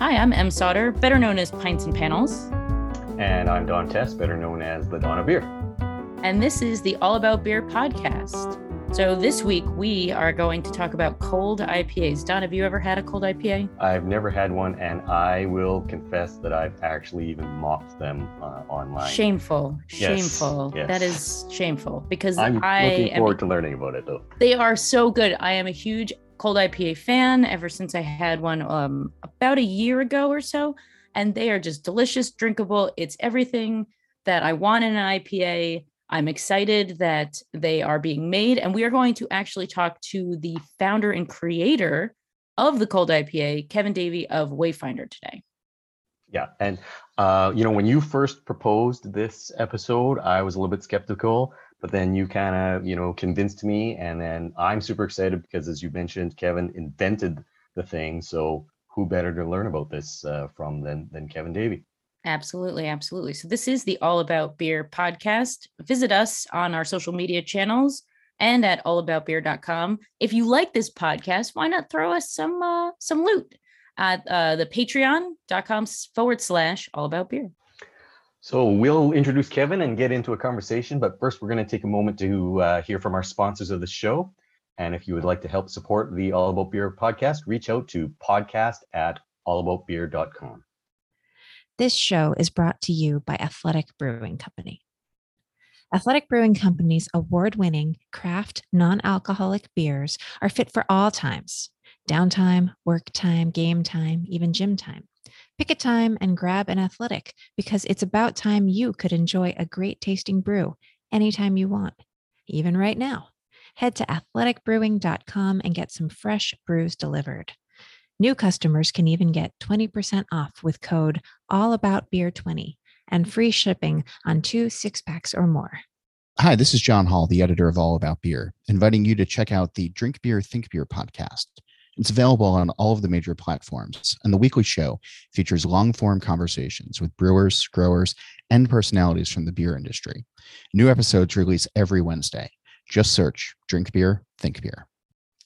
Hi, I'm Em Sauter, better known as Pints and Panels. And I'm Don Tse, better known as the Don of Beer. And this is the All About Beer podcast. So this week we are going to talk about cold IPAs. Don, have you ever had a cold IPA? I've never had one, and I will confess that I've actually even mocked them uh, online. Shameful, shameful. yes. That is shameful because I'm I looking am, forward to learning about it, though. they are so good. I am a huge cold IPA fan ever since I had one um, about a year ago or so, and they are just delicious, drinkable. It's everything that I want in an IPA. I'm excited that they are being made, and we are going to actually talk to the founder and creator of the cold IPA, Kevin Davey of Wayfinder today. Yeah, and uh, you know, when you first proposed this episode, I was a little bit skeptical, but then you kind of, you know, convinced me, and then I'm super excited because, as you mentioned, Kevin invented the thing. So who better to learn about this uh, from than than Kevin Davey? Absolutely, absolutely. So this is the All About Beer podcast. Visit us on our social media channels and at allaboutbeer.com. If you like this podcast, why not throw us some uh, some loot at uh, the patreon.com forward slash all about beer. So we'll introduce Kevin and get into a conversation, but first we're going to take a moment to uh, hear from our sponsors of the show. And if you would like to help support the All About Beer podcast, reach out to podcast at allaboutbeer.com. This show is brought to you by Athletic Brewing Company. Athletic Brewing Company's award winning craft non alcoholic beers are fit for all times downtime, work time, game time, even gym time. Pick a time and grab an athletic because it's about time you could enjoy a great tasting brew anytime you want, even right now. Head to athleticbrewing.com and get some fresh brews delivered. New customers can even get 20% off with code allaboutbeer20 and free shipping on two six packs or more. Hi, this is John Hall, the editor of All About Beer, inviting you to check out the Drink Beer, Think Beer podcast. It's available on all of the major platforms, and the weekly show features long form conversations with brewers, growers, and personalities from the beer industry. New episodes release every Wednesday. Just search Drink Beer, Think Beer.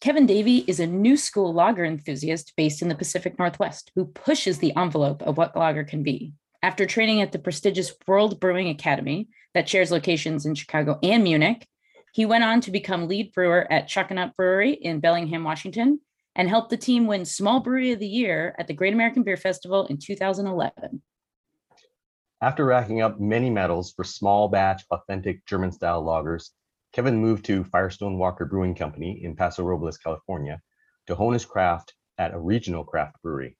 Kevin Davey is a new school lager enthusiast based in the Pacific Northwest who pushes the envelope of what lager can be. After training at the prestigious World Brewing Academy that shares locations in Chicago and Munich, he went on to become lead brewer at Chuckanut Brewery in Bellingham, Washington, and helped the team win Small Brewery of the Year at the Great American Beer Festival in 2011. After racking up many medals for small batch, authentic German style lagers, Kevin moved to Firestone Walker Brewing Company in Paso Robles, California, to hone his craft at a regional craft brewery.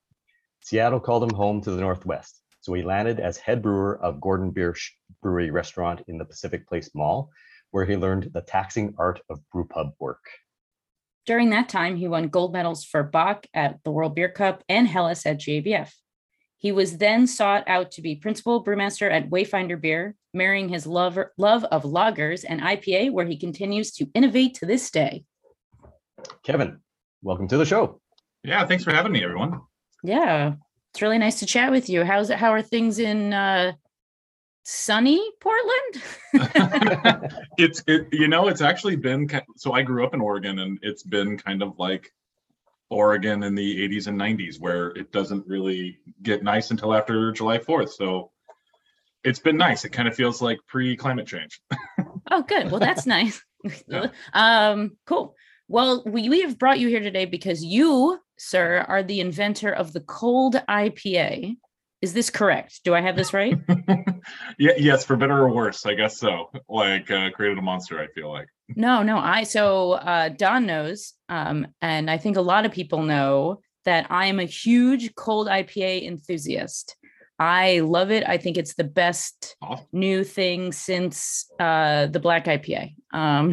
Seattle called him home to the Northwest, so he landed as head brewer of Gordon Biersch Brewery restaurant in the Pacific Place Mall, where he learned the taxing art of brewpub work. During that time, he won gold medals for Bock at the World Beer Cup and Helles at GABF. He was then sought out to be principal brewmaster at Wayfinder Beer, marrying his love, love of lagers and IPA, where he continues to innovate to this day. Kevin, welcome to the show. Yeah, thanks for having me, everyone. Yeah, it's really nice to chat with you. How's it? How are things in uh, sunny Portland? it's it, you know, it's actually been so I grew up in Oregon, and it's been kind of like Oregon in the 80s and 90s, where it doesn't really get nice until after July 4th. So it's been nice. It kind of feels like pre-climate change. oh, good. Well, that's nice. Yeah. um, cool. Well, we, we have brought you here today because you, sir, are the inventor of the cold IPA. Is this correct? Do I have this right? yeah, yes, for better or worse, I guess so. Like uh, created a monster. I feel like. No, no. I so uh, Don knows, um, and I think a lot of people know that I am a huge cold IPA enthusiast. I love it. I think it's the best Awesome. new thing since uh, the black IPA, um,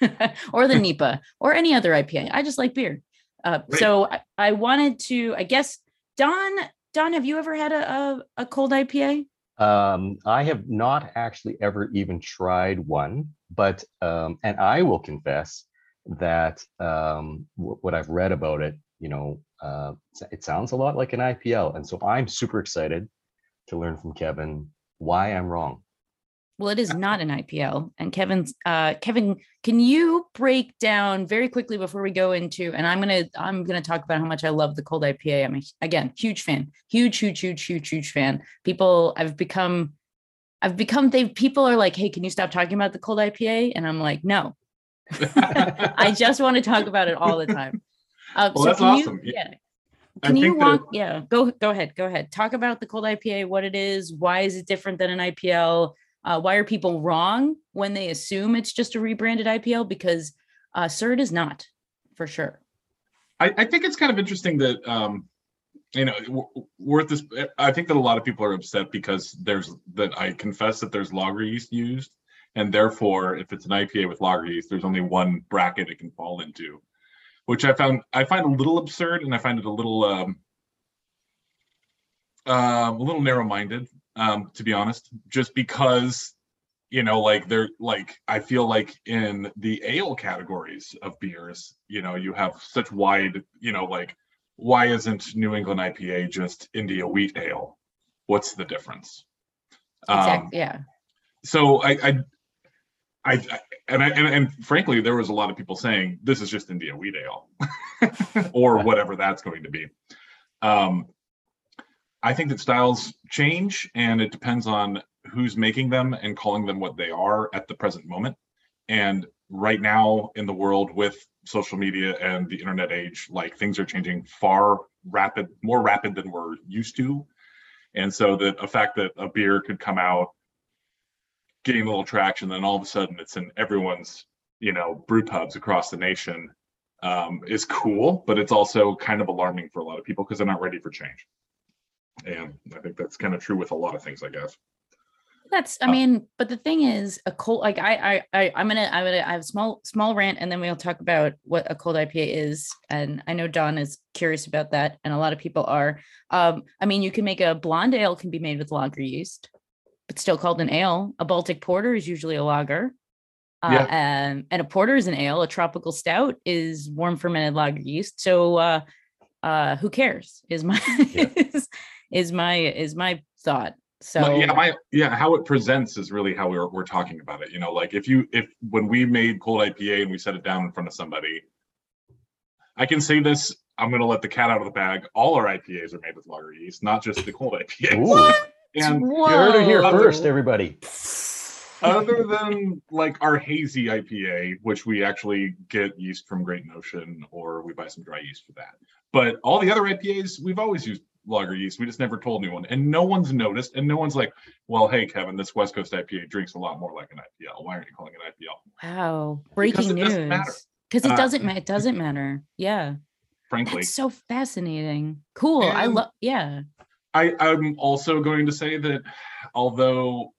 or the NEPA, or any other IPA. I just like beer. Uh, so I, I wanted to, I guess, Don. Don, have you ever had a a, a cold IPA? Um, I have not actually ever even tried one, but um, and I will confess that um, w- what I've read about it, you know, uh, it sounds a lot like an IPL, and so I'm super excited to learn from Kevin why I'm wrong. Well, it is not an IPL. And Kevin's uh Kevin, can you break down very quickly before we go into and I'm gonna I'm gonna talk about how much I love the cold IPA. I'm a, again huge fan, huge, huge, huge, huge, huge fan. People I've become I've become they people are like, hey, can you stop talking about the cold IPA? And I'm like, no. I just want to talk about it all the time. Uh, Well, so that's awesome. you, yeah. I Can you think that- walk? Yeah, go go ahead. Go ahead. Talk about the cold IPA, what it is, why is it different than an IPL? Uh, why are people wrong when they assume it's just a rebranded IPL? Because uh, it is not for sure. I, I think it's kind of interesting that um, you know worth this. I think that a lot of people are upset because there's that I confess that there's lager yeast used, and therefore, if it's an IPA with lager yeast, there's only one bracket it can fall into, which I found I find a little absurd, and I find it a little um, um, a little narrow-minded, um, to be honest. Just because you know like they're like i feel like in the ale categories of beers you know you have such wide you know like why isn't new england ipa just india wheat ale what's the difference um, yeah. so I, I I, I and I and, and frankly, there was a lot of people saying this is just India wheat ale, or whatever that's going to be. Um, I think that styles change, and it depends on who's making them and calling them what they are at the present moment. And right now in the world with social media and the internet age, like things are changing far rapid, more rapid than we're used to. And so the fact that a beer could come out gain a little traction, then all of a sudden it's in everyone's, you know, brew pubs across the nation um, is cool, but it's also kind of alarming for a lot of people because they're not ready for change. And I think that's kind of true with a lot of things, I guess. That's I Oh. mean, but the thing is a cold like I I, I I'm gonna I'm gonna I have a small small rant and then we'll talk about what a cold IPA is. And I know Don is curious about that, and a lot of people are. Um, I mean, you can make a blonde ale can be made with lager yeast, but still called an ale. A Baltic porter is usually a lager. Uh, Yeah. and, and a porter is an ale. A tropical stout is warm fermented lager yeast. So uh, uh, who cares? Is my Yeah. is, is my is my thought. So But yeah, my yeah, how it presents is really how we're we're talking about it. You know, like if you if when we made cold IPA and we set it down in front of somebody, I can say this. I'm gonna let the cat out of the bag. All our IPAs are made with lager yeast, not just the cold IPA. Ooh, And you heard it here Whoa. first, everybody. other than like our hazy IPA, which we actually get yeast from Great Notion or we buy some dry yeast for that. But all the other IPAs, we've always used lager yeast. We just never told anyone. And no one's noticed. And no one's like, well, hey, Kevin, this West Coast IPA drinks a lot more like an IPL. Why aren't you calling it IPL? Wow, Because breaking it news. Because it Uh, doesn't ma- it doesn't matter. Yeah. Frankly, That's so fascinating. Cool. I love yeah. I, I'm also going to say that although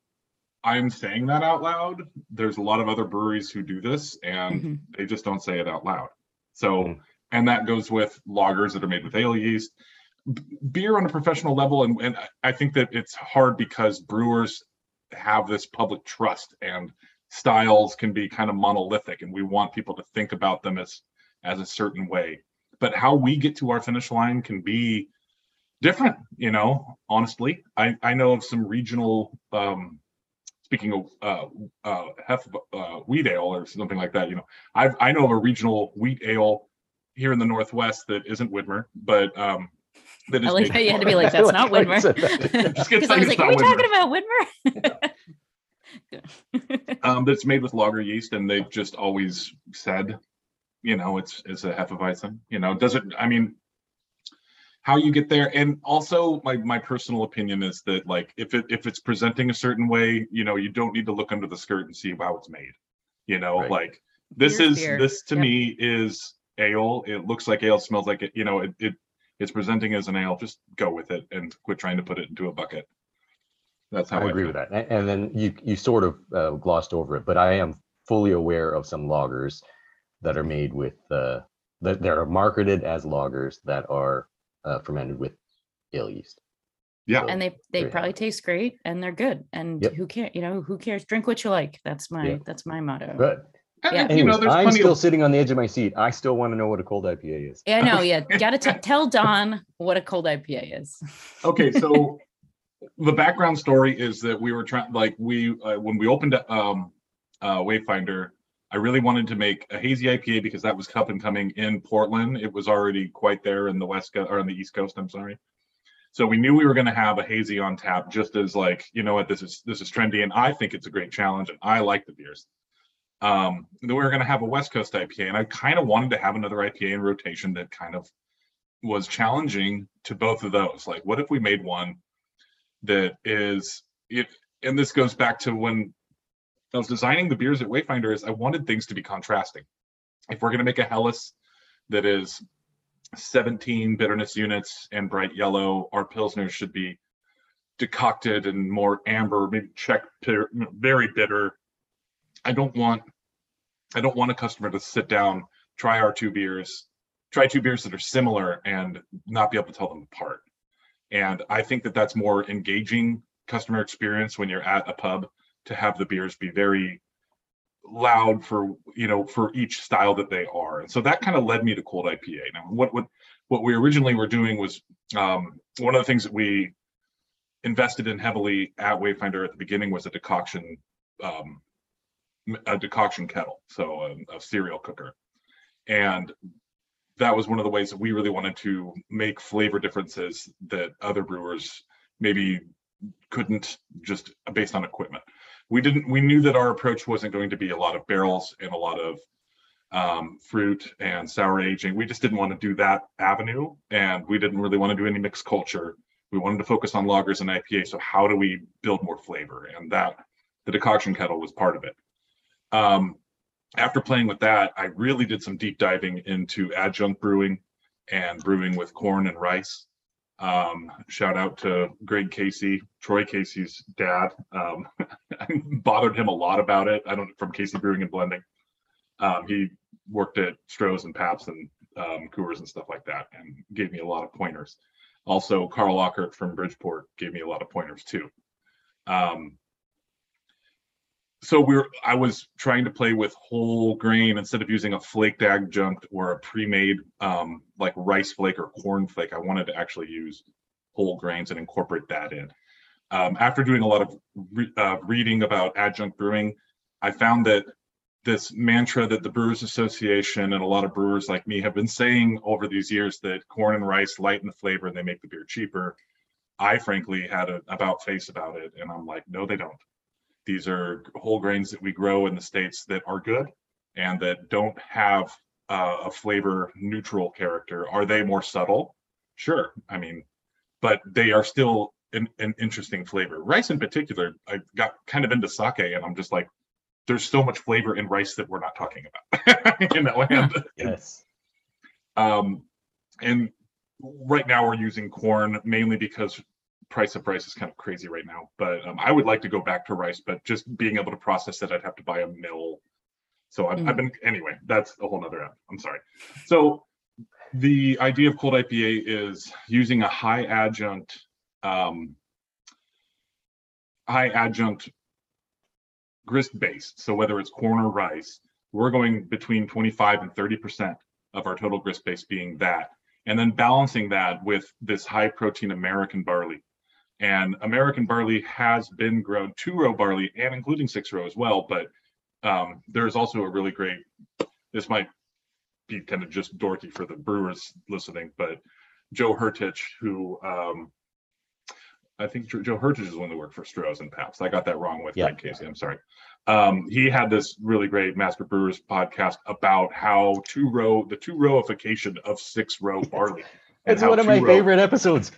I'm saying that out loud, there's a lot of other breweries who do this and Mhm. they just don't say it out loud. So, Mm. and that goes with lagers that are made with ale yeast, B- beer on a professional level. And, and I- think that it's hard because brewers have this public trust and styles can be kind of monolithic and we want people to think about them as as a certain way but how we get to our finish line can be different you know honestly i i know of some regional um speaking of uh uh hef uh wheat ale or something like that you know i i know of a regional wheat ale here in the northwest that isn't widmer but um that I is like how you had to be like, that's like not how Widmer. said that. Just gonna Because I say was like, are we not talking about Widmer? um, that's made with lager yeast, and they've just always said, you know, it's it's a Hefeweizen. You know, does it? I mean, how you get there, and also my my personal opinion is that like if it if it's presenting a certain way, you know, you don't need to look under the skirt and see how it's made. You know, Right. like this Beer's is beer. this to Yep. me is ale. It looks like ale, smells like it. You know, it it it's presenting as an ale. Just go with it and quit trying to put it into a bucket. That's how I I, agree feel. with that. A- And then you you sort of uh, glossed over it, but I am fully aware of some lagers that are made with uh, that, that are marketed as lagers that are uh, fermented with ale yeast. Yeah. So, and they they probably happy. taste great and they're good. And Yep. who cares? You know, who cares? Drink what you like. That's my Yeah. that's my motto. good. And, Yeah. and, you know, there's I'm plenty still of sitting on the edge of my seat. I still want to know what a cold IPA is. Yeah, no, yeah. Gotta tell Don what a cold IPA is. okay so the background story is that we were trying, like, we, uh, when we opened, um, uh, Wayfinder, I really wanted to make a hazy IPA because that was up and coming in Portland. It was already quite there in the West Coast or on the East Coast, I'm sorry. So we knew we were going to have a hazy on tap just as like, you know what, this is, this is trendy and I think it's a great challenge and I like the beers. Um, then we were going to have a West Coast IPA and I kind of wanted to have another IPA in rotation that kind of was challenging to both of those. Like, what if we made one that is it? And this goes back to when I was designing the beers at Wayfinder. Is I wanted things to be contrasting. If we're going to make a Helles that is 17 bitterness units and bright yellow, our pilsners should be decocted and more amber, maybe check very bitter. I don't want I don't want a customer to sit down, try our two beers, try two beers that are similar and not be able to tell them apart. And I think that that's more engaging customer experience when you're at a pub to have the beers be very loud for you know for each style that they are and so that kind of led me to cold ipa now what what what we originally were doing was um, one of the things that we invested in heavily at wayfinder at the beginning was a decoction um, a decoction kettle so a, a cereal cooker and that was one of the ways that we really wanted to make flavor differences that other brewers maybe couldn't just based on equipment. We didn't we knew that our approach wasn't going to be a lot of barrels and a lot of um, fruit and sour aging. We just didn't want to do that avenue and we didn't really want to do any mixed culture. We wanted to focus on lagers and IPA. So how do we build more flavor? And that the decoction kettle was part of it. Um, after playing with that, I really did some deep diving into adjunct brewing and brewing with corn and rice. Um, shout out to Greg Casey, Troy Casey's dad. Um, I bothered him a lot about it. I don't from Casey Brewing and Blending. Um, he worked at Stroh's and Pabst and um, Coors and stuff like that, and gave me a lot of pointers. Also, Karl Ockert from Bridgeport gave me a lot of pointers too. Um, so we're I was trying to play with whole grain instead of using a flaked adjunct or a pre-made um, like rice flake or corn flake. I wanted to actually use whole grains and incorporate that in. Um, after doing a lot of re- uh, reading about adjunct brewing, I found that this mantra that the Brewers Association and a lot of brewers like me have been saying over these years that corn and rice lighten the flavor and they make the beer cheaper. I frankly had an about face about it, and I'm like, no, they don't these are whole grains that we grow in the States that are good and that don't have uh, a flavor neutral character. Are they more subtle? Sure. I mean, but they are still an, an interesting flavor. Rice in particular, I got kind of into sake and I'm just like, there's so much flavor in rice that we're not talking about. you know, and Yes. um, and right now we're using corn mainly because price of rice is kind of crazy right now. But um, I would like to go back to rice, but just being able to process it, I'd have to buy a mill. So I've, I've been anyway. That's a whole nother. app. I'm sorry. So the idea of cold IPA is using a high adjunct, um, high adjunct grist base. So whether it's corn or rice, we're going between 25 and 30 percent of our total grist base being that, and then balancing that with this high protein American barley. And American barley has been grown two row barley and including six row as well. But um, there's also a really great, this might be kind of just dorky for the brewers listening, but Joe Hertrich, who um, I think Joe Hertrich is one that worked for Stroh's and Pabst. I got that wrong with Yeah. Greg Casey. I'm sorry. Um, he had this really great Master Brewers podcast about how two row, the two rowification of six row barley. It's one of my two-row- favorite episodes.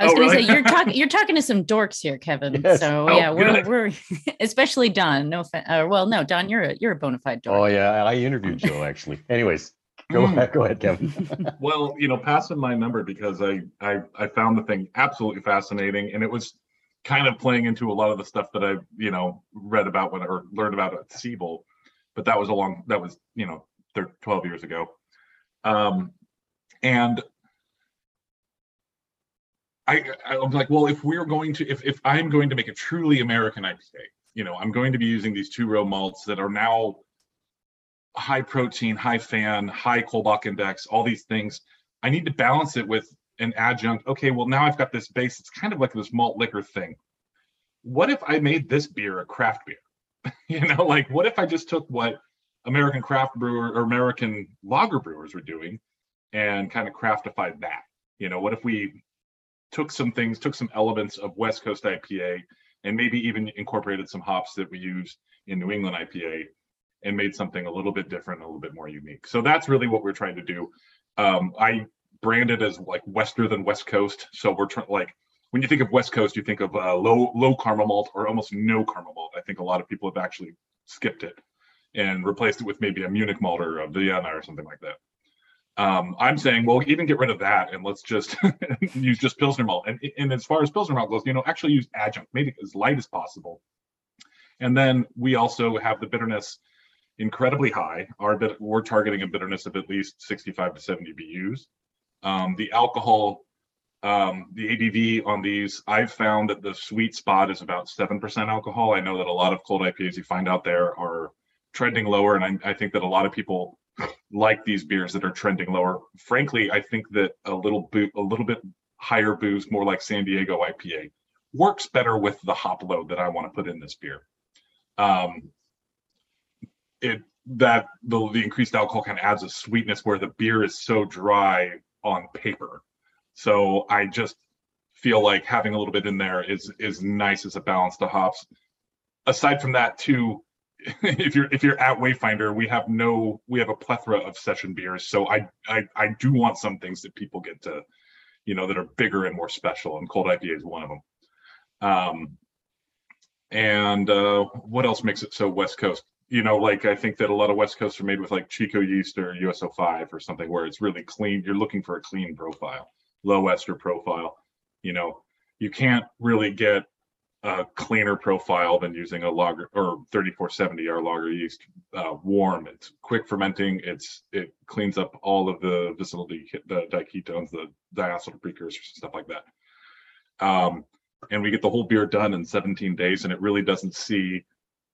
I was Oh, going to really? say you're talking you're talking to some dorks here, Kevin. Yes. So Oh, yeah, we're we're especially Don. No, fa- uh, well, no, Don, you're a you're a bona fide Oh yeah, I interviewed Joe actually. Anyways, go Mm. ahead, go ahead, Kevin. Well, you know, pass him my number because I, I I found the thing absolutely fascinating, and it was kind of playing into a lot of the stuff that I you know read about when or learned about at Siebel, but that was a long that was you know thir- 12 years ago, um, and I I was like, well, if we're going to if if I'm going to make a truly American IPA, you know, I'm going to be using these two row malts that are now high protein, high fan, high Kolbach index, all these things. I need to balance it with an adjunct. Okay, well now I've got this base. It's kind of like this malt liquor thing. What if I made this beer a craft beer? you know, like what if I just took what American craft brewer or American lager brewers were doing and kind of craftified that? You know, what if we took some things, took some elements of West Coast IPA and maybe even incorporated some hops that we use in New England IPA and made something a little bit different, a little bit more unique. So that's really what we're trying to do. Um, I branded as like Wester than West Coast. So we're trying like when you think of West Coast, you think of uh, low low caramel malt or almost no caramel malt. I think a lot of people have actually skipped it and replaced it with maybe a Munich malt or a Vienna or something like that. Um, I'm saying, well, even get rid of that and let's just use just Pilsner malt. And, and as far as Pilsner malt goes, you know, actually use adjunct, make it as light as possible. And then we also have the bitterness incredibly high. Our bit, we're targeting a bitterness of at least 65 to 70 BUs. Um, the alcohol, um, the ABV on these, I've found that the sweet spot is about 7% alcohol. I know that a lot of cold IPAs you find out there are trending lower, and I, I think that a lot of people like these beers that are trending lower. Frankly, I think that a little boo- a little bit higher booze, more like San Diego IPA, works better with the hop load that I want to put in this beer. Um, it that the, the increased alcohol kind of adds a sweetness where the beer is so dry on paper. So I just feel like having a little bit in there is is nice as a balance to hops. Aside from that, too, if you're if you're at Wayfinder, we have no we have a plethora of session beers. So I I I do want some things that people get to, you know, that are bigger and more special, and cold IPA is one of them. Um, and uh, what else makes it so West Coast? You know, like I think that a lot of West Coasts are made with like Chico yeast or USO five or something where it's really clean. You're looking for a clean profile, low ester profile. You know, you can't really get a cleaner profile than using a lager or 3470 our lager yeast uh, warm. It's quick fermenting. It's it cleans up all of the vicinal the diketones the diacetyl precursors and stuff like that. Um, and we get the whole beer done in 17 days and it really doesn't see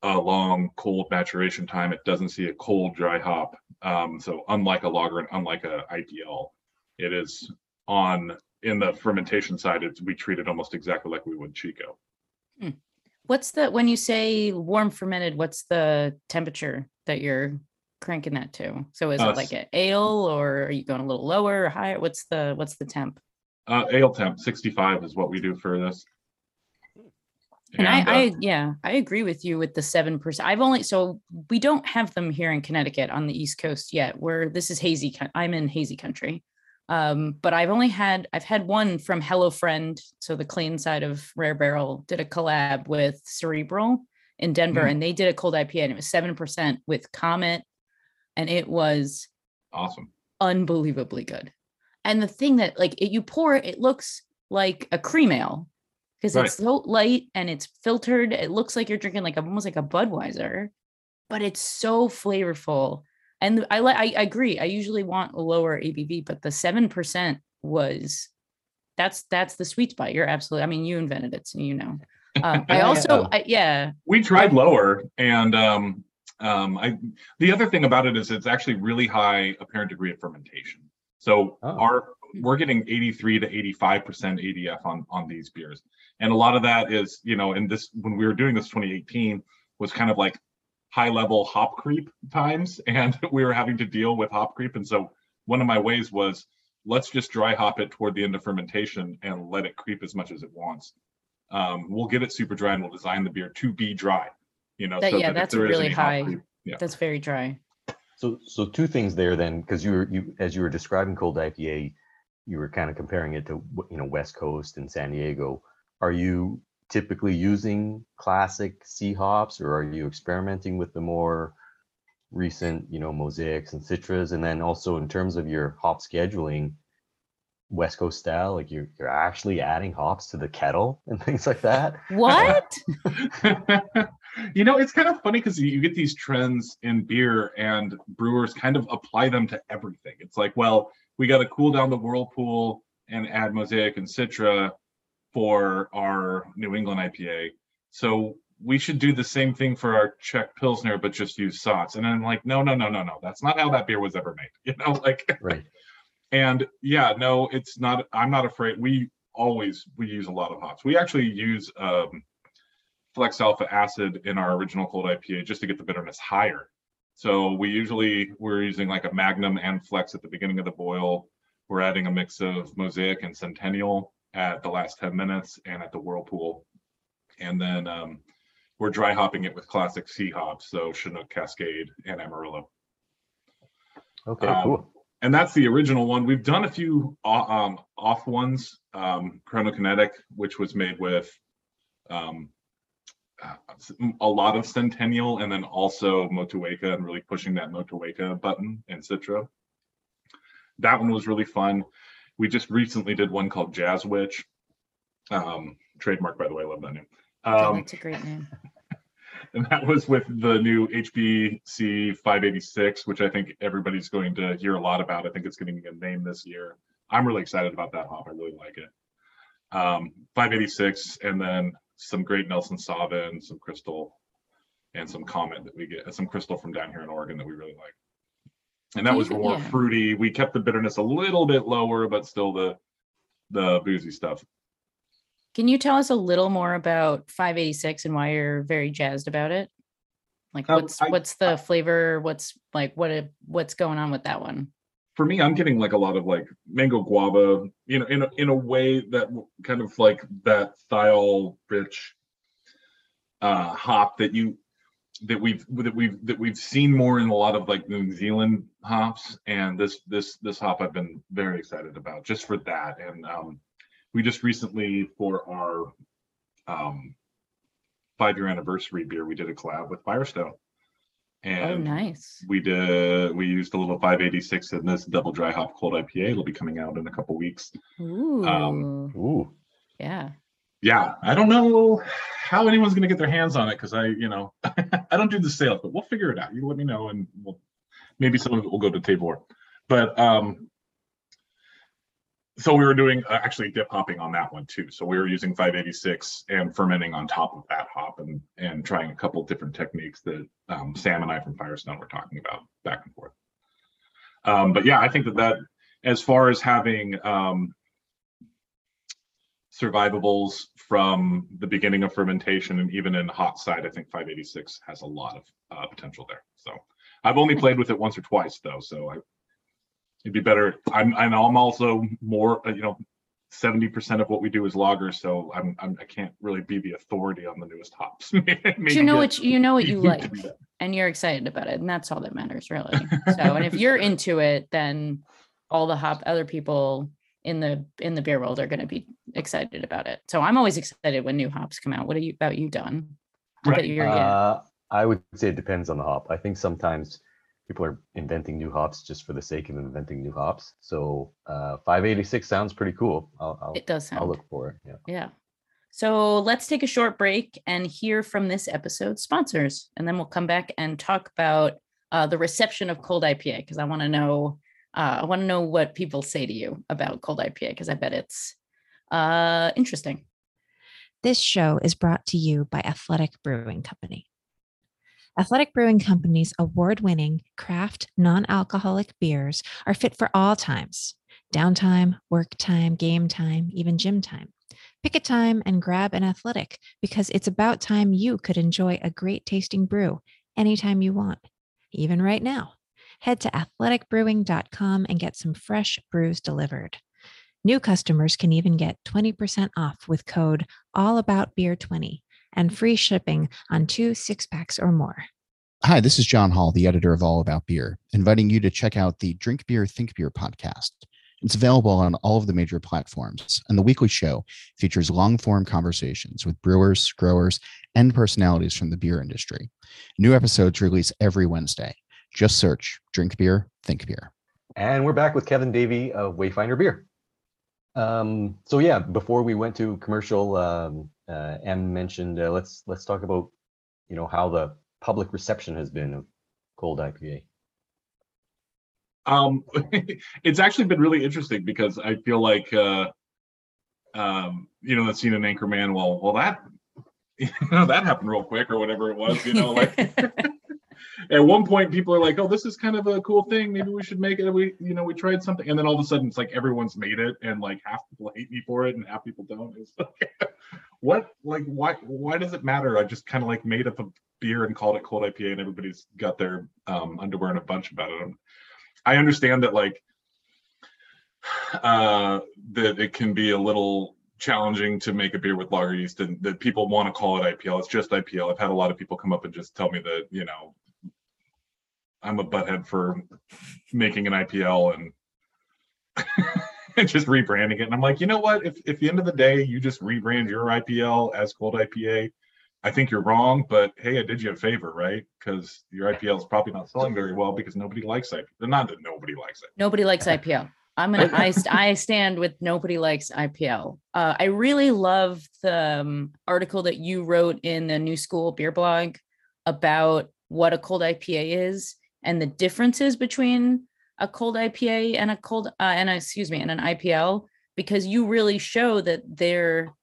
a long cold maturation time. It doesn't see a cold dry hop. Um, so unlike a lager and unlike a IPL it is on in the fermentation side it's we treat it almost exactly like we would chico Hmm. What's the when you say warm fermented? What's the temperature that you're cranking that to? So is Uh, it like an ale, or are you going a little lower or higher? What's the what's the temp? Uh, ale temp 65 is what we do for this. And I, uh, I yeah, I agree with you with the seven percent. I've only so we don't have them here in Connecticut on the East Coast yet. Where this is hazy. I'm in hazy country, um, but I've only had I've had one from Hello Friend. So the clean side of Rare Barrel did a collab with Cerebral in Denver, Mhm. and they did a cold IPA, and it was seven percent with Comet, and it was awesome. unbelievably good. And the thing that like it, you pour it, it looks like a cream ale because Right. it's so light and it's filtered. It looks like you're drinking like almost like a Budweiser, but it's so flavorful. And I like I, I agree. I usually want a lower ABV, but the seven percent was that's that's the sweet spot. You're absolutely. I mean, you invented it, so you know. Um, I also, yeah. I, yeah, We tried lower, and um, um, I the other thing about it is it's actually really high apparent degree of fermentation. So Oh. our we're getting 83 to 85 percent ADF on on these beers, and a lot of that is you know, in this when we were doing this 2018 was kind of like high level hop creep times, and we were having to deal with hop creep, and so one of my ways was let's just dry hop it toward the end of fermentation and let it creep as much as it wants. Um, we'll get it super dry and we'll design the beer to be dry. You know, That- so yeah, that that's really high. creep- Yeah. that's very dry. So, so two things there then, because you were you as you were describing cold IPA, you were kind of comparing it to you know West Coast and San Diego. Are you typically using classic C hops, or are you experimenting with the more recent, you know, mosaics and citras? And then also in terms of your hop scheduling, West Coast style, like you're you're actually adding hops to the kettle and things like that. What? you know, it's kind of funny because you, you get these trends in beer and brewers kind of apply them to everything. It's like, well, we got to cool down the whirlpool and add mosaic and citra for our New England IPA. So we should do the same thing for our Czech Pilsner, but just use Saaz. And I'm like, no, no, no, no, no. That's not how that beer was ever made. You know, like Right. and yeah, no, it's not. I'm not afraid. We always we use a lot of hops. We actually use um, flex alpha acid in our original cold IPA just to get the bitterness higher. So we usually we're using like a Magnum and Flex at the beginning of the boil. We're adding a mix of Mosaic and Centennial at the last 10 minutes and at the Whirlpool. And then um, we're dry hopping it with classic C hops, so Chinook, Cascade, and Amarillo. Okay, Um, cool. And that's the original one. We've done a few um, off ones, um, Chronokinetic, which was made with um, uh, a lot of Centennial and then also Motueka and really pushing that Motueka button in Citra. That one was really fun. We just recently did one called Jazz Witch. Um, trademark, by the way, I love that name. Um, that's a great name. and that was with the new HBC 586, which I think everybody's going to hear a lot about. I think it's getting a name this year. I'm really excited about that hop. I really like it. Um, 586, and then some great Nelson Sauvin and some Crystal, and some Comet that we get, some Crystal from down here in Oregon that we really like. And that was more yeah. fruity. We kept the bitterness a little bit lower, but still the the boozy stuff. Can you tell us a little more about 586 and why you're very jazzed about it? Like Um, what's I- what's the flavor? What's like what it, what's going on with that one? for me, I'm getting like a lot of like mango guava, you know, in a, in a way that kind of like that thiol rich uh hop that you that we've that we've that we've seen more in a lot of like New Zealand hops and this this this hop I've been very excited about just for that and um we just recently for our um five year anniversary beer we did a collab with Firestone and oh, nice. we did we used a little 586 in this double dry hop cold IPA. It'll be coming out in a couple weeks. Ooh, um, Ooh, yeah. Yeah, I don't know how anyone's gonna get their hands on it because I, you know, I don't do the sales, but we'll figure it out. You let me know and we'll maybe some of it will go to Tabor. But um so we were doing uh, actually dip hopping on that one too. So we were using 586 and fermenting on top of that hop and and trying a couple different techniques that um, Sam and I from Firestone were talking about back and forth. Um, but yeah, I think that that as far as having um, survivables from the beginning of fermentation and even in hot side, I think 586 has a lot of uh, potential there. So I've only played with it once or twice though, so I, it'd be better. I'm and I'm also more uh, you know. 70% of what we do is lagers, so I'm, I'm I can't really be the authority on the newest hops. You know what you know what you like and you're excited about it and that's all that matters really so and if you're into it then all the hop other people in the in the beer world are going to be excited about it so i'm always excited when new hops come out what are you about you don I Right. you're yeah uh, I would say it depends on the hop. I think sometimes people are inventing new hops just for the sake of inventing new hops. So uh, 586 sounds pretty cool. I'll, I'll, it does sound I'll look for it. Yeah. yeah so let's take a short break and hear from this episode's sponsors and then we'll come back and talk about uh, the reception of cold ipa because i want to know uh, i want to know what people say to you about cold ipa because i bet it's uh, interesting This show is brought to you by Athletic Brewing Company. Athletic Brewing Company's award winning craft non alcoholic beers are fit for all times downtime, work time, game time, even gym time. Pick a time and grab an athletic because it's about time you could enjoy a great tasting brew anytime you want, even right now. Head to athleticbrewing.com and get some fresh brews delivered. New customers can even get 20% off with code AllAboutBeer20 and free shipping on two six packs or more. Hi, this is John Hall, the editor of All About Beer, inviting you to check out the Drink Beer, Think Beer podcast. It's available on all of the major platforms, and the weekly show features long form conversations with brewers, growers, and personalities from the beer industry. New episodes release every Wednesday. Just search Drink Beer, Think Beer. And we're back with Kevin Davey of Wayfinder Beer. Um, so yeah, before we went to commercial, um, uh, Em mentioned uh, let's let's talk about you know how the public reception has been of cold IPA. Um, it's actually been really interesting because I feel like, uh, um, you know, that scene in Anchorman. Well, well, that, you know, that happened real quick or whatever it was. You know, like at one point people are like, "Oh, this is kind of a cool thing. Maybe we should make it." We, you know, we tried something, and then all of a sudden it's like everyone's made it, and like half people hate me for it, and half people don't. It's like, what? Like, why? Why does it matter? I just kind of like made up a beer and called it cold IPA, and everybody's got their um, underwear in a bunch about it. I understand that like uh, that it can be a little challenging to make a beer with lager yeast and that people want to call it IPL. It's just IPL. I've had a lot of people come up and just tell me that, you know, I'm a butthead for making an IPL and and just rebranding it. And I'm like, you know what? If if the end of the day you just rebrand your IPL as cold IPA, I think you're wrong. But hey, I did you a favor, right? Because your IPL is probably not selling very well because nobody likes IPL. Not that nobody likes it. Nobody likes IPL. I'm gonna I, I stand with nobody likes IPL. Uh, I really love the um, article that you wrote in the New School Beer blog about what a cold IPA is and the differences between a cold IPA and a cold uh, and a, excuse me and an IPL because you really show that they're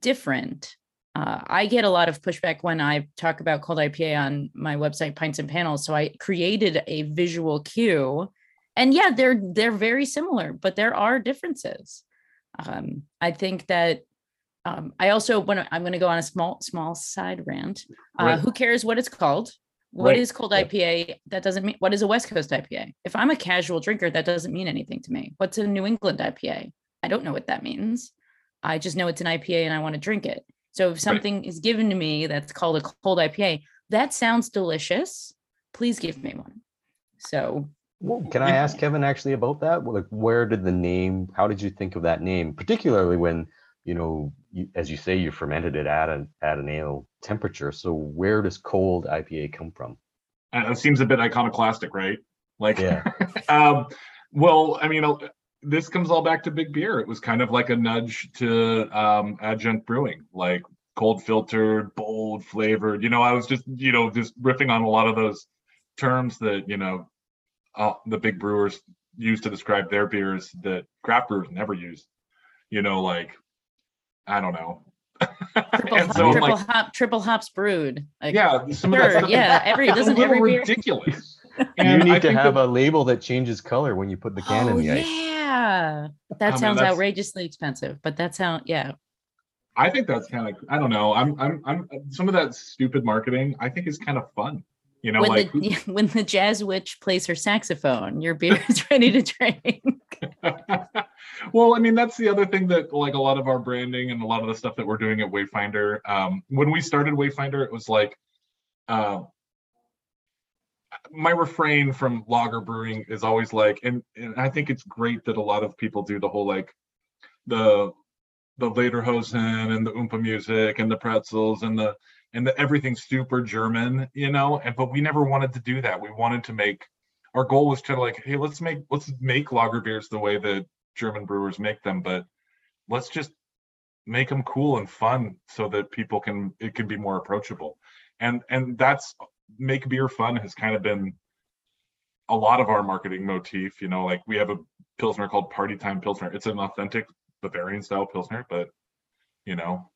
different. Uh, I get a lot of pushback when I talk about cold IPA on my website Pints and Panels, so I created a visual cue and yeah they're they're very similar but there are differences um, i think that um, i also want i'm going to go on a small small side rant uh, right. who cares what it's called What right. is cold ipa that doesn't mean what is a west coast ipa if i'm a casual drinker that doesn't mean anything to me. What's a new england ipa i don't know what that means. I just know it's an ipa and i want to drink it. So if something right. is given to me that's called a cold ipa that sounds delicious. Please give me one. So well, can I ask Kevin actually about that? Like, where did the name? How did you think of that name, particularly when you know, you, as you say, you fermented it at an at an ale temperature. So, where does cold IPA come from? Uh, it seems a bit iconoclastic, right? Like, yeah. um, well, I mean, uh, this comes all back to big beer. It was kind of like a nudge to um, adjunct brewing, like cold filtered, bold flavored. You know, I was just, you know, just riffing on a lot of those terms that you know uh, the big brewers use to describe their beers that craft brewers never use. You know, like I don't know. triple, hop, so triple like, hop, triple hops brewed. Like, yeah, sure, yeah. Every doesn't every beer ridiculous. you need to have that, a label that changes color when you put the can oh, in the ice. Yeah, that oh, sounds man, outrageously expensive, but that sound yeah. I think that's kind of I don't know. I'm I'm I'm some of that stupid marketing I think is kind of fun. You know, when like the, when the jazz witch plays her saxophone, your beer is ready to drink. well, I mean, that's the other thing that like a lot of our branding and a lot of the stuff that we're doing at Wayfinder. Um, when we started Wayfinder, it was like uh, my refrain from lager brewing is always like, and, and I think it's great that a lot of people do the whole like the the Lederhosen and the Oompa music and the pretzels and the and that everything's super German, you know. And but we never wanted to do that. We wanted to make our goal was to like, hey, let's make let's make lager beers the way that German brewers make them, but let's just make them cool and fun so that people can it can be more approachable. And and that's make beer fun has kind of been a lot of our marketing motif. You know, like we have a pilsner called Party Time Pilsner. It's an authentic Bavarian style pilsner, but you know,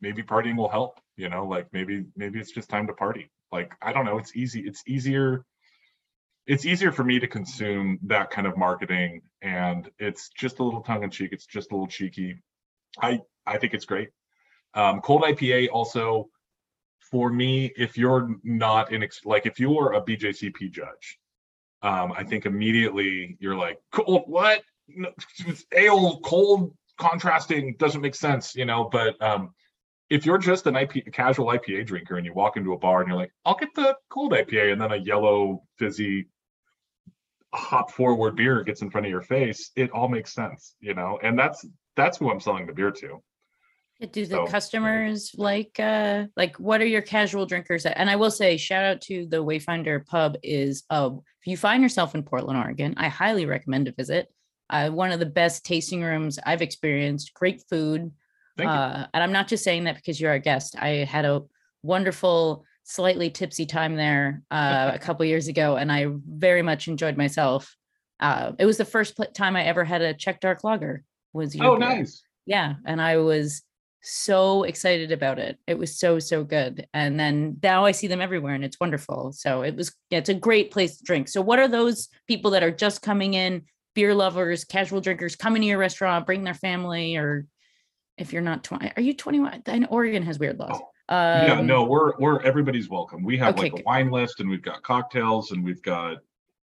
maybe partying will help you know like maybe maybe it's just time to party. Like i don't know it's easy it's easier it's easier for me to consume that kind of marketing and it's just a little tongue-in-cheek it's just a little cheeky. I i think it's great. Um, cold ipa also for me if you're not in like if you're a bjcp judge um, i think immediately you're like cold what ale cold contrasting doesn't make sense you know but um, if you're just an IP, casual IPA drinker and you walk into a bar and you're like, I'll get the cold IPA, and then a yellow fizzy hop forward beer gets in front of your face, it all makes sense, you know. And that's that's who I'm selling the beer to. Do the so, customers like uh like what are your casual drinkers? And I will say, shout out to the Wayfinder Pub. Is uh if you find yourself in Portland, Oregon, I highly recommend to visit. Uh, one of the best tasting rooms I've experienced. Great food uh, and I'm not just saying that because you're our guest. I had a wonderful, slightly tipsy time there uh, a couple years ago, and I very much enjoyed myself. Uh, it was the first time I ever had a Czech dark lager. Was oh beer. nice yeah, and I was so excited about it. It was so so good. And then now I see them everywhere and it's wonderful. So it was it's a great place to drink. So what are those people that are just coming in, beer lovers, casual drinkers coming to your restaurant, bring their family or if you're not 20 are you 21? And Oregon has weird laws. yeah, Um, no, we're we're everybody's welcome. We have okay, like a good. wine list and we've got cocktails and we've got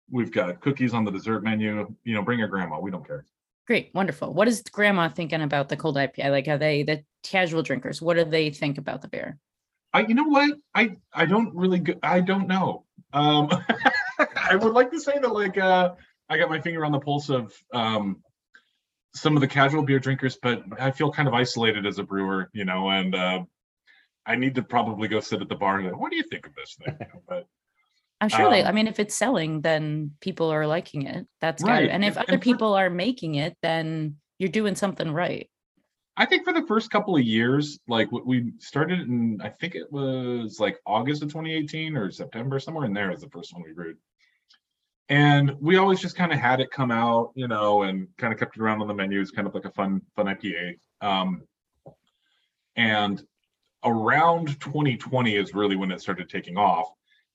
we've got cookies on the dessert menu. You know, bring your grandma. We don't care. Great, wonderful. What is grandma thinking about the cold IPA? Like, are they the casual drinkers? What do they think about the beer? I you know what? I I don't really go, I don't know. Um I would like to say that like uh I got my finger on the pulse of um some of the casual beer drinkers, but I feel kind of isolated as a brewer, you know, and uh I need to probably go sit at the bar and go, what do you think of this thing? You know, But I'm sure they. I Um, mean, if it's selling, then people are liking it. That's Right, good. And if and- other and for- people are making it, then you're doing something right. I think for the first couple of years, like what we started in, I think it was like August of 2018 or September, somewhere in there is the first one we brewed. And we always just kind of had it come out, you know, and kind of kept it around on the menu. It's kind of like a fun, fun IPA. Um, and around 2020 is really when it started taking off.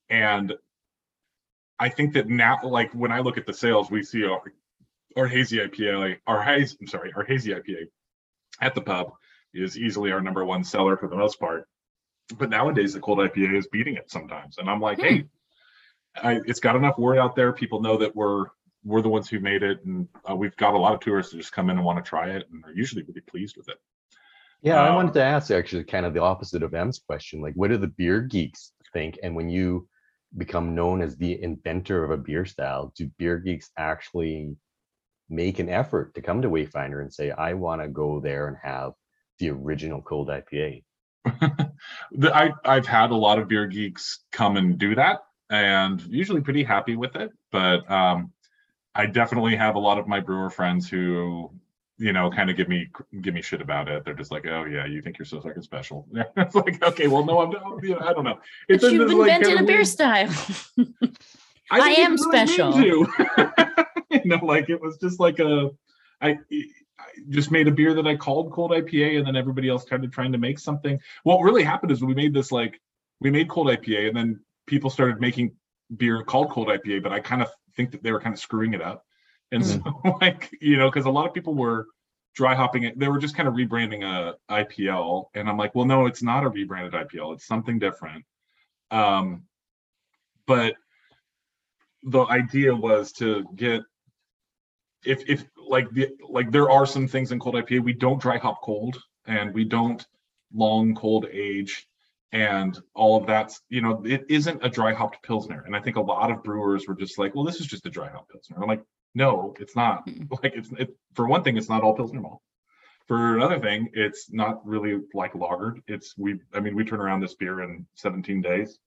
And I think that now, like when I look at the sales, we see our, our hazy IPA, our hazy, I'm sorry, our hazy IPA at the pub is easily our number one seller for the most part. But nowadays, the cold IPA is beating it sometimes, and I'm like, Hmm. hey, I, it's got enough word out there. People know that we're we're the ones who made it, and uh, we've got a lot of tourists that just come in and want to try it, and are usually really pleased with it. Yeah, I Um, wanted to ask actually kind of the opposite of Em's question. Like, what do the beer geeks think? And when you become known as the inventor of a beer style, do beer geeks actually make an effort to come to Wayfinder and say, I want to go there and have the original cold IPA? I I've had a lot of beer geeks come and do that, and usually pretty happy with it. But um, I definitely have a lot of my brewer friends who, you know, kind of give me give me shit about it. They're just like, "Oh yeah, you think you're so fucking special?" it's like, okay, well, no, I'm not. You know, I don't know. But you've invented kinda a beer style. I didn't am really special. you know, like it was just like a, I, I just made a beer that I called cold IPA, and then everybody else started trying to make something. What really happened is we made this like we made cold IPA, and then people started making beer called cold IPA, but I kind of think that they were kind of screwing it up, and so like you know, because a lot of people were dry hopping it, they were just kind of rebranding a IPL, and I'm like, well, no, it's not a rebranded IPL, it's something different. Um, but the idea was to get if if like the like there are some things in cold IPA we don't dry hop cold and we don't long cold age and all of that's you know it isn't a dry hopped pilsner and I think a lot of brewers were just like well this is just a dry hop pilsner I'm like no it's not Mm. like it's it, for one thing it's not all pilsner malt for another thing it's not really like lagered it's we I mean we turn around this beer in 17 days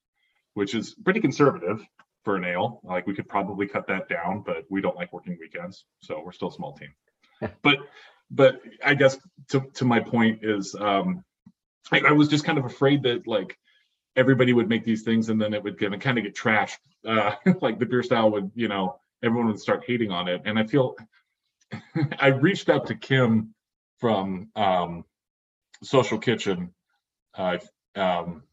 which is pretty conservative for an ale. Like we could probably cut that down, but we don't like working weekends, so we're still a small team. but but I guess to to my point is um I, I was just kind of afraid that like everybody would make these things and then it would kind of kind of get trashed. Uh like the beer style would, you know, everyone would start hating on it. And I feel I reached out to Kim from um Social Kitchen. Uh um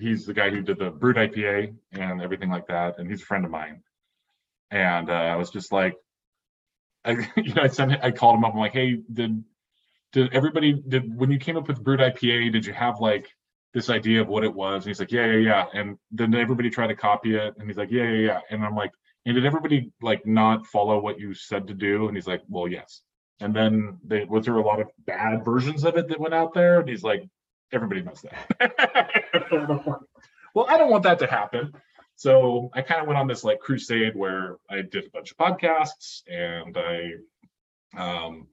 he's the guy who did the brut IPA and everything like that, and he's a friend of mine. And uh, I was just like, I, you know, I sent, I called him up. I'm like, hey, did did everybody did when you came up with brut IPA, did you have like this idea of what it was? And he's like, yeah, yeah, yeah. And then everybody tried to copy it, and he's like, yeah, yeah, yeah. And I'm like, and did everybody like not follow what you said to do? And he's like, well, yes. And then they, was there a lot of bad versions of it that went out there? And he's like, everybody knows that. well, I don't want that to happen. So I kind of went on this like crusade where I did a bunch of podcasts and I, um,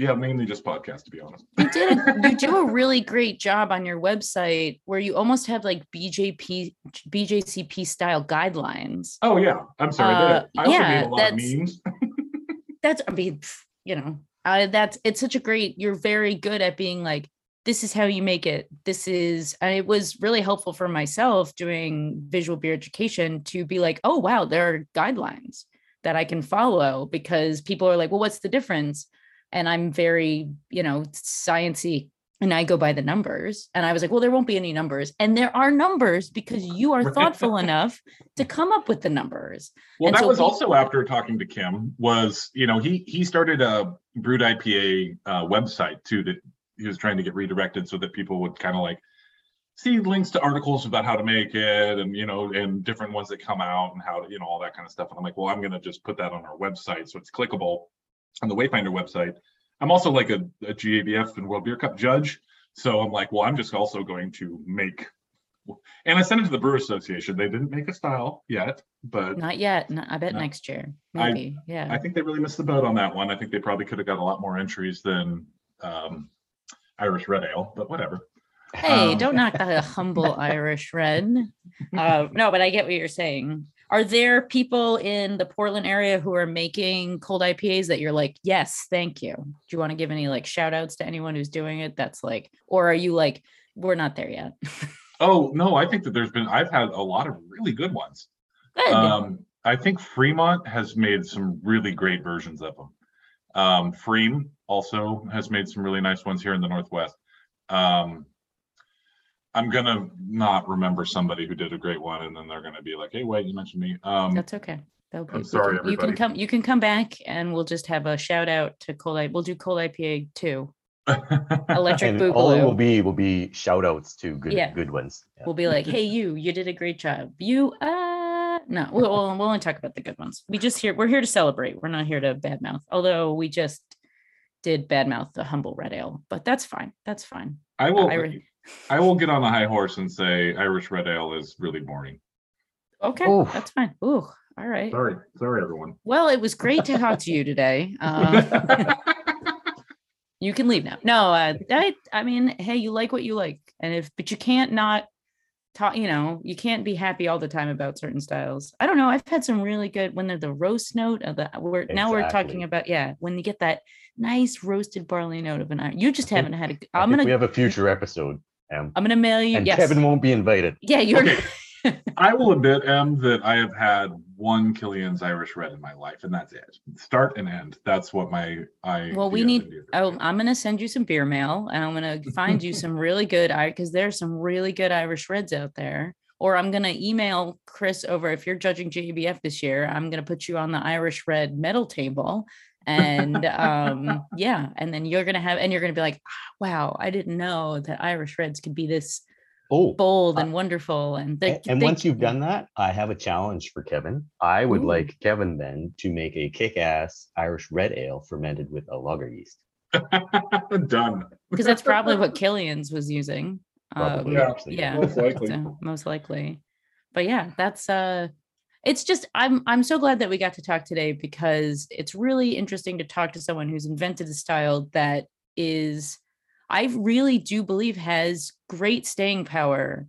yeah, mainly just podcasts to be honest. you did a, you do a really great job on your website where you almost have like BJP BJCP style guidelines. Oh yeah, I'm sorry. Uh, I also yeah, made a lot of that's- memes. That's I mean, you know, uh, that's it's such a great. You're very good at being like, this is how you make it. This is. And it was really helpful for myself doing visual beer education to be like, oh wow, there are guidelines that I can follow because people are like, well, what's the difference? And I'm very, you know, sciency and I go by the numbers. And I was like, well, there won't be any numbers. And there are numbers because you are thoughtful enough to come up with the numbers. Well, And that so was we- also after talking to Kim. Was you know he he started a brut IPA uh, website too that he was trying to get redirected so that people would kind of like see links to articles about how to make it and you know and different ones that come out and how to you know all that kind of stuff. And I'm like, well, I'm gonna just put that on our website so it's clickable on the Wayfinder website. I'm also like a, a GABF and World Beer Cup judge, so I'm like, well, I'm just also going to make. And I sent it to the Brewer Association. They didn't make a style yet, but Not yet. No, I bet No. next year. I- Maybe. yeah. I think they really missed the boat on that one. I think they probably could have got a lot more entries than um, Irish Red Ale, but whatever. Hey, Um, don't knock the humble Irish red. Uh, no, but I get what you're saying. Are there people in the Portland area who are making cold IPAs that you're like, yes, thank you? Do you want to give any like shout outs to anyone who's doing it? That's like, or are you like, we're not there yet? Oh no, I think that there's been I've had a lot of really good ones. Good. Um, I think Fremont has made some really great versions of them. Um, pFriem also has made some really nice ones here in the Northwest. Um, I'm gonna not remember somebody who did a great one, and then they're gonna be like, "Hey, wait, you mentioned me." Um, That's okay. That'll be, I'm we sorry, can- You can come. You can come back, and we'll just have a shout out to cold. I We'll do cold IPA too. Electric And all it will be will be shout outs to good Yeah. good ones. Yeah. We'll be like, hey, you, you did a great job. You, uh, no, we'll, we'll we'll only talk about the good ones. We just here, we're here to celebrate. We're not here to badmouth. Although we just did badmouth the humble red ale, but that's fine. That's fine. I will. Irish- I will get on a high horse and say Irish Red Ale is really boring. Okay, Oof. that's fine. Ooh, all right. Sorry, sorry, everyone. Well, it was great to talk to you today. Um, you can leave now. No, uh, I, I mean, hey, you like what you like, and if, but you can't not talk. You know, you can't be happy all the time about certain styles. I don't know. I've had some really good when they're the roast note of the. We're now we're talking about yeah, when you get that nice roasted barley note of an iron. You just haven't had a. I I'm gonna. we have a future episode, um, I'm gonna mail you. and yes. Kevin won't be invited. yeah, you're. Okay. I will admit, Em, that I have had one Killian's Irish Red in my life, and that's it. Start and end. That's what my I. Well, we need. Oh, I'm gonna send you some beer mail, and I'm gonna find you some really good I because there's some really good Irish Reds out there. Or I'm gonna email Chris over if you're judging GABF this year. I'm gonna put you on the Irish Red medal table, and um, yeah, and then you're gonna have, and you're gonna be like, "Ah, wow, I didn't know that Irish Reds could be this Oh, bold Uh, and wonderful. And a- they, and they- once you've done that, I have a challenge for Kevin. I would Ooh. like Kevin then to make a kick-ass Irish red ale fermented with a lager yeast. Done. because that's probably what Killian's was using. Probably, Um, Yeah. yeah Most likely. so most likely but yeah that's uh it's just i'm i'm so glad that we got to talk today because it's really interesting to talk to someone who's invented a style that is i really do believe has great staying power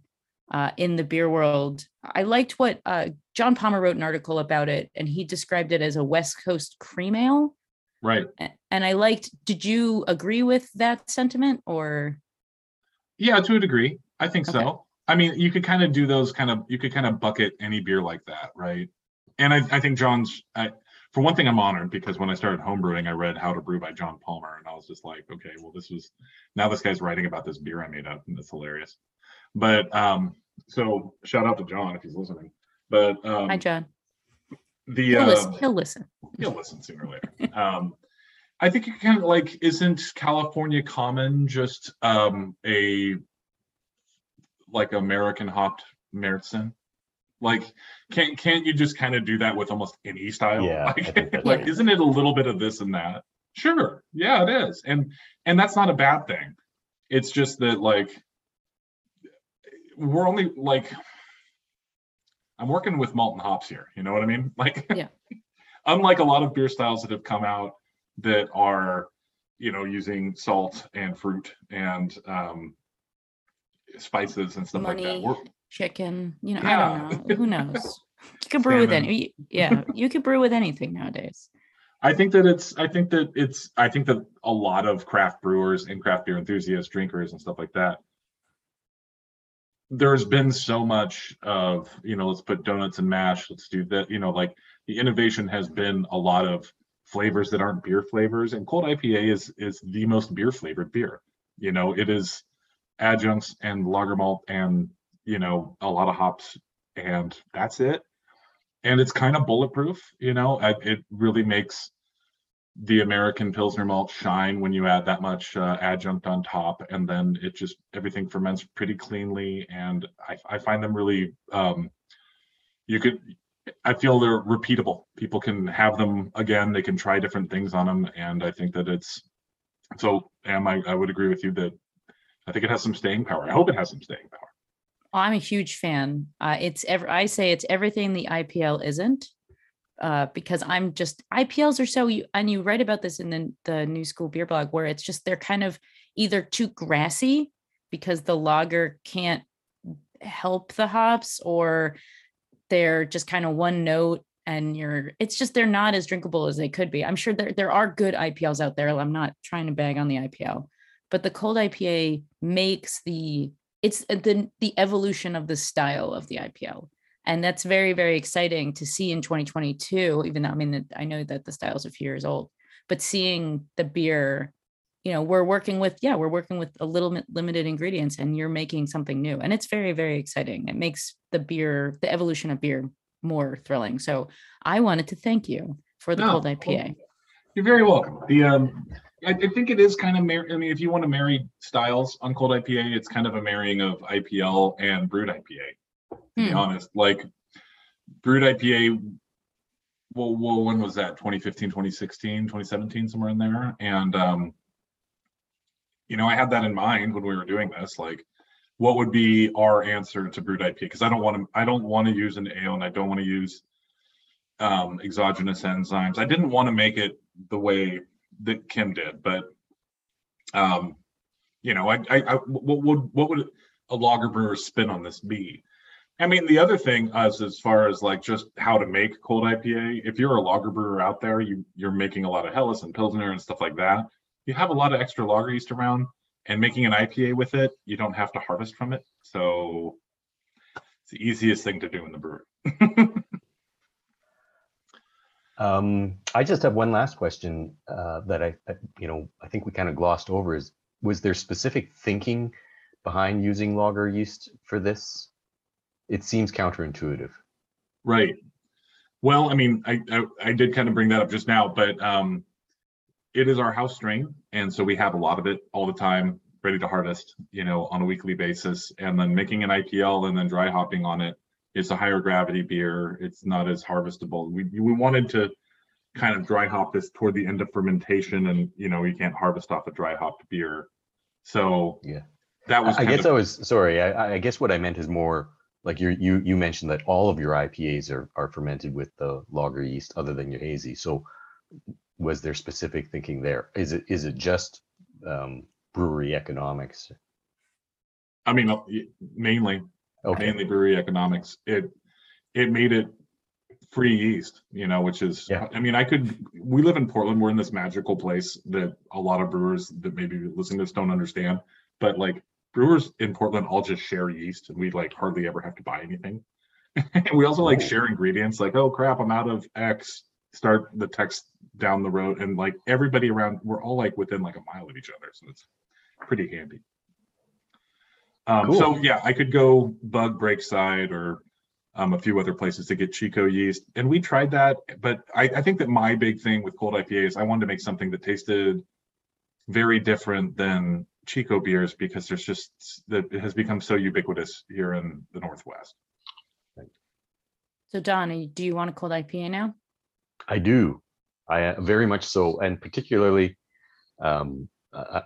uh, in the beer world i liked what uh, john palmer wrote an article about it and he described it as a west coast cream ale Right. And i liked did you agree with that sentiment or Yeah, to a degree. I think Okay. so. I mean, you could kind of do those kind of, you could kind of bucket any beer like that, right? And I, I think John's, I, for one thing, I'm honored because when I started homebrewing, I read How to Brew by John Palmer, and I was just like, okay, well, this was now this guy's writing about this beer I made up, and it's hilarious. But um, so shout out to John if he's listening. But um, hi john the he'll, uh, listen, he'll listen he'll listen sooner or later. Um, I think you kind of like, isn't California common just um, a like American hopped Märzen? Like, can't can't you just kind of do that with almost any style? Yeah, like, like isn't it a little bit of this and that? Sure, yeah, it is, and and that's not a bad thing. It's just that like we're only like I'm working with malt and hops here. You know what I mean? Like, Yeah. unlike a lot of beer styles that have come out that are, you know, using salt and fruit and um, spices and stuff like that. Money. We're, chicken you know i don't know who knows you can brew with any yeah you could brew with anything nowadays I think that it's, I think that it's, I think that a lot of craft brewers and craft beer enthusiasts, drinkers and stuff like that. There's been so much of, you know, let's put donuts and mash, let's do that, you know, like the innovation has been a lot of flavors that aren't beer flavors. And cold IPA is is the most beer flavored beer. You know, it is adjuncts and lager malt and you know a lot of hops, and that's it. And it's kind of bulletproof. You know, it really makes the American Pilsner malt shine when you add that much uh, adjunct on top, and then it just everything ferments pretty cleanly. And I, I find them really, um, you could, I feel they're repeatable. People can have them again. They can try different things on them, and I think that it's so. Am I? I would agree with you that I think it has some staying power. I hope it has some staying power. I'm a huge fan. Uh, it's ever I say it's everything the IPL isn't uh, because I'm just IPLs are so you and you write about this in the the new school beer blog where it's just they're kind of either too grassy because the lager can't help the hops or they're just kind of one note and you're it's just they're not as drinkable as they could be. I'm sure there there are good IPLs out there. I'm not trying to bag on the IPL, but the cold IPA makes the it's the the evolution of the style of the IPL and that's very very exciting to see in 2022 even though i mean i know that the style's a few years old but seeing the beer you know we're working with yeah we're working with a little bit limited ingredients and you're making something new. And it's very very exciting. It makes the beer the evolution of beer more thrilling. So i wanted to thank you for the no, cold ipa you're very welcome. The um I, I think it is kind of mar- i mean if you want to marry styles on cold ipa it's kind of a marrying of ipl and brut ipa to hmm. be honest. Like brut IPA, well, well, when was that? 2015, 2016, 2017, somewhere in there. And um, you know, I had that in mind when we were doing this. Like, what would be our answer to brut IPA? Because I don't want to, I don't want to use an ale, and I don't want to use um, exogenous enzymes. I didn't want to make it the way that Kim did, but um, you know, I, I, I what would what would a lager brewer spin on this be? I mean, the other thing as as far as like just how to make cold IPA, if you're a lager brewer out there, you you're making a lot of Helles and Pilsner and stuff like that. You have a lot of extra lager yeast around, and making an IPA with it, you don't have to harvest from it. So it's the easiest thing to do in the brewery. um, I just have one last question uh, that I, you know, I think we kind of glossed over. Is was there specific thinking behind using lager yeast for this? it seems counterintuitive. Right. Well, I mean, I, I, I did kind of bring that up just now, but um, it is our house strain, and so we have a lot of it all the time, ready to harvest, you know, on a weekly basis. And then making an IPL and then dry hopping on it, it's a higher gravity beer. It's not as harvestable. We we wanted to kind of dry hop this toward the end of fermentation, and you know, you can't harvest off a dry hopped beer. So yeah, that was. I guess of, I was sorry. I, I guess what I meant is more like you you you mentioned that all of your IPAs are are fermented with the lager yeast other than your hazy. So was there specific thinking there? Is it is it just um, brewery economics? I mean, uh, mainly okay. mainly brewery economics. It it made it free yeast, you know, which is yeah. I mean, I could we live in Portland, we're in this magical place that a lot of brewers that maybe listening to this don't understand. But like brewers in Portland all just share yeast and we like hardly ever have to buy anything. and we also like share ingredients like, oh crap, I'm out of X. Start the text down the road. And like everybody around, we're all like within like a mile of each other. So it's pretty handy. Um, cool. So yeah, I could go bug breakside or um, a few other places to get Chico yeast. And we tried that, but I, I think that my big thing with cold IPA is I wanted to make something that tasted very different than Chico beers because there's just that it has become so ubiquitous here in the Northwest. So Donnie, do you want a cold IPA now? I do. I uh, very much so, and particularly, um,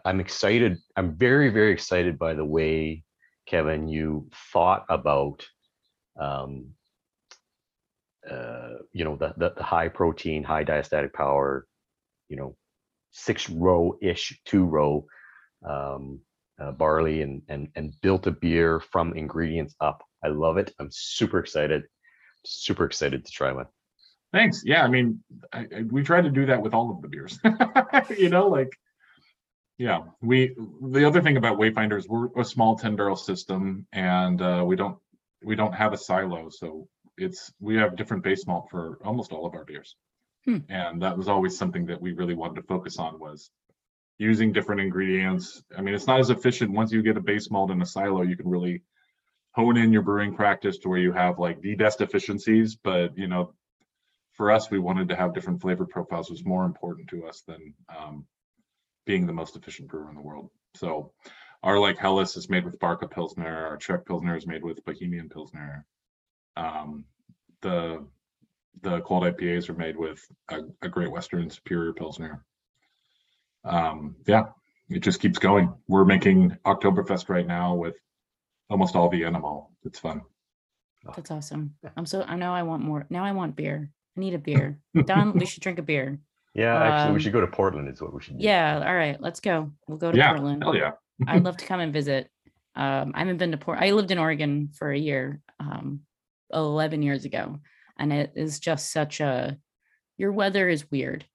I'm excited. I'm very, very excited by the way, Kevin, you thought about, um, uh, you know, the, the the high protein, high diastatic power, you know, six row ish, two row um, uh, barley and, and, and built a beer from ingredients up. I love it. I'm super excited. Super excited to try one. Thanks. Yeah, I mean, I, I, we try to do that with all of the beers. you know, like, yeah, we. The other thing about Wayfinders, we're a small ten barrel system, and uh, we don't we don't have a silo, so it's we have different base malt for almost all of our beers. Hmm. And that was always something that we really wanted to focus on was using different ingredients. I mean, it's not as efficient. Once you get a base malt in a silo, you can really hone in your brewing practice to where you have like the best efficiencies. But, you know, for us, we wanted to have different flavor profiles was more important to us than um, being the most efficient brewer in the world. So our like Helles is made with Barke Pilsner, our Czech Pilsner is made with Bohemian Pilsner. Um, the the cold IPAs are made with a, a Great Western Superior Pilsner. Um, yeah, it just keeps going. We're making Oktoberfest right now with almost all the animal. It's fun. That's awesome. I'm so I know I want more. Now I want beer. I need a beer. Don, we should drink a beer. Yeah, actually, Um, we should go to Portland. Is what we should do. Yeah. All right. Let's go. We'll go to Yeah, Portland. hell yeah. I'd love to come and visit. Um, I haven't been to Port. I lived in Oregon for a year, um, 11 years ago, and it is just such a. Your weather is weird.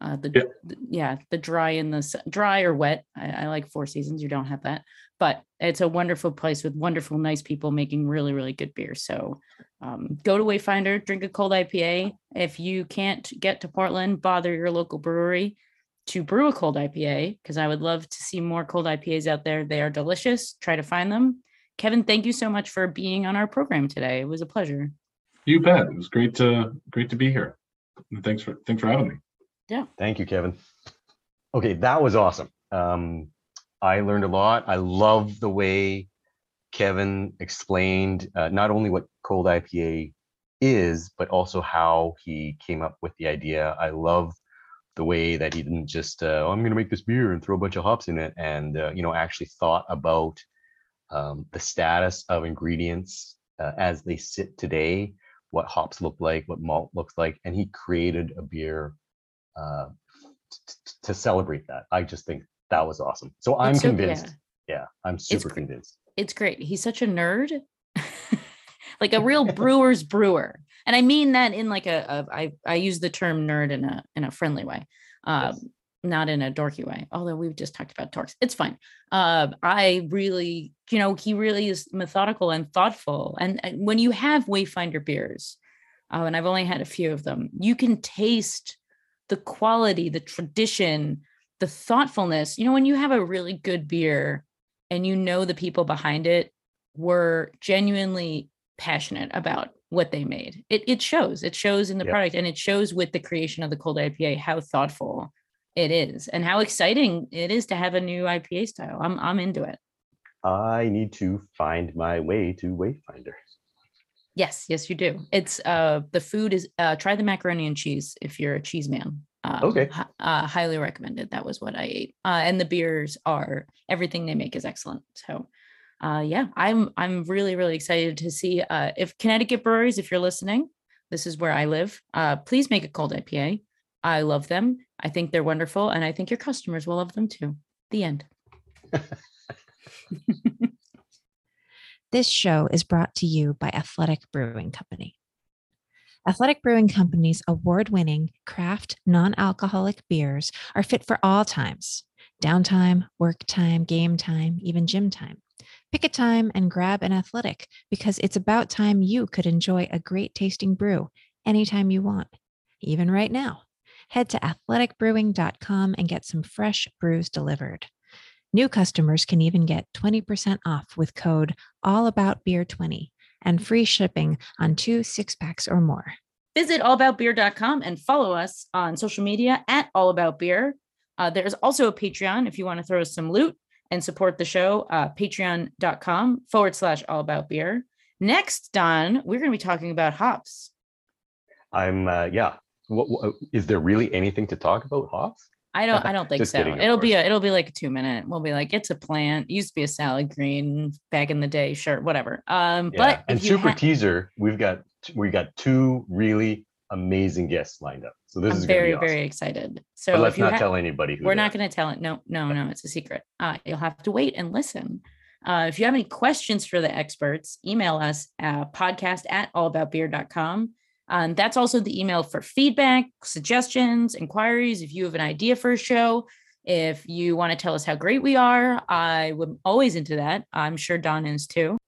Uh, the, Yeah. the- yeah, the dry and the dry or wet. I, I like four seasons. You don't have that, but it's a wonderful place with wonderful, nice people making really, really good beer. So, um, go to Wayfinder, drink a cold IPA. If you can't get to Portland, bother your local brewery to brew a cold IPA because I would love to see more cold IPAs out there. They are delicious. Try to find them. Kevin, thank you so much for being on our program today. It was a pleasure. You bet. It was great to great to be here. And thanks for thanks for having me. Thank you, Kevin. Okay, that was awesome. Um, I learned a lot. I love the way Kevin explained uh, not only what cold IPA is, but also how he came up with the idea. I love the way that he didn't just, uh, "Oh, I'm going to make this beer and throw a bunch of hops in it, and uh, you know, actually thought about um, the status of ingredients uh, as they sit today, what hops look like, what malt looks like, and he created a beer uh, to celebrate that. I just think that was awesome. So I'm It's so- convinced. yeah, Yeah, I'm super gr- convinced. it's great. He's such a nerd, like a real brewer's brewer. And I mean that in like a, a I, I use the term nerd in a in a friendly way. Um, Yes. not in a dorky way, although we've just talked about dorks. It's fine. Uh, I really, you know, he really is methodical and thoughtful. And, and when you have Wayfinder beers, uh, and I've only had a few of them, you can taste the quality, the tradition, the thoughtfulness. You know, when you have a really good beer and you know the people behind it were genuinely passionate about what they made. It it shows. It shows in the Yep. product and it shows with the creation of the cold IPA how thoughtful it is and how exciting it is to have a new IPA style. I'm I'm into it. I need to find my way to Wayfinder. Yes, yes, you do. It's uh the food is uh try the macaroni and cheese if you're a cheese man. Um, Okay. uh, highly recommended. That was what I ate. Uh, and the beers are everything they make is excellent. So, uh, yeah, I'm I'm really really excited to see uh if Connecticut breweries, if you're listening, this is where I live. Uh, please make a cold IPA. I love them. I think they're wonderful, and I think your customers will love them too. The end. This show is brought to you by Athletic Brewing Company. Athletic Brewing Company's award winning craft non alcoholic beers are fit for all times downtime, work time, game time, even gym time. Pick a time and grab an athletic because it's about time you could enjoy a great tasting brew anytime you want, even right now. Head to athleticbrewing.com and get some fresh brews delivered. New customers can even get 20% off with code allaboutbeer20 and free shipping on two six packs or more. visit allaboutbeer.com and follow us on social media at allaboutbeer. Uh, there's also a Patreon if you want to throw us some loot and support the show. Uh, Patreon.com forward slash allaboutbeer. Next, Don, we're going to be talking about hops. I'm uh, yeah. What, what is there really anything to talk about hops? I don't. I don't think so. kidding, it'll be a. It'll be like a two minute. We'll be like, it's a plant. Used to be a salad green back in the day. Sure, whatever. Um, Yeah. but and super ha- teaser, we've got we got two really amazing guests lined up. So this I'm is very awesome. very excited. So but let's not ha- tell anybody who We're not going to tell it. No, no, no. It's a secret. Uh, you'll have to wait and listen. Uh, if you have any questions for the experts, email us at podcast at allaboutbeer.com. Um, that's also the email for feedback, suggestions, inquiries. If you have an idea for a show, if you want to tell us how great we are, I am always into that. I'm sure Don is too.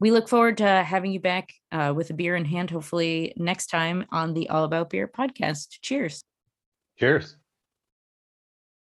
We look forward to having you back uh, with a beer in hand, hopefully next time on the All About Beer podcast. Cheers. Cheers.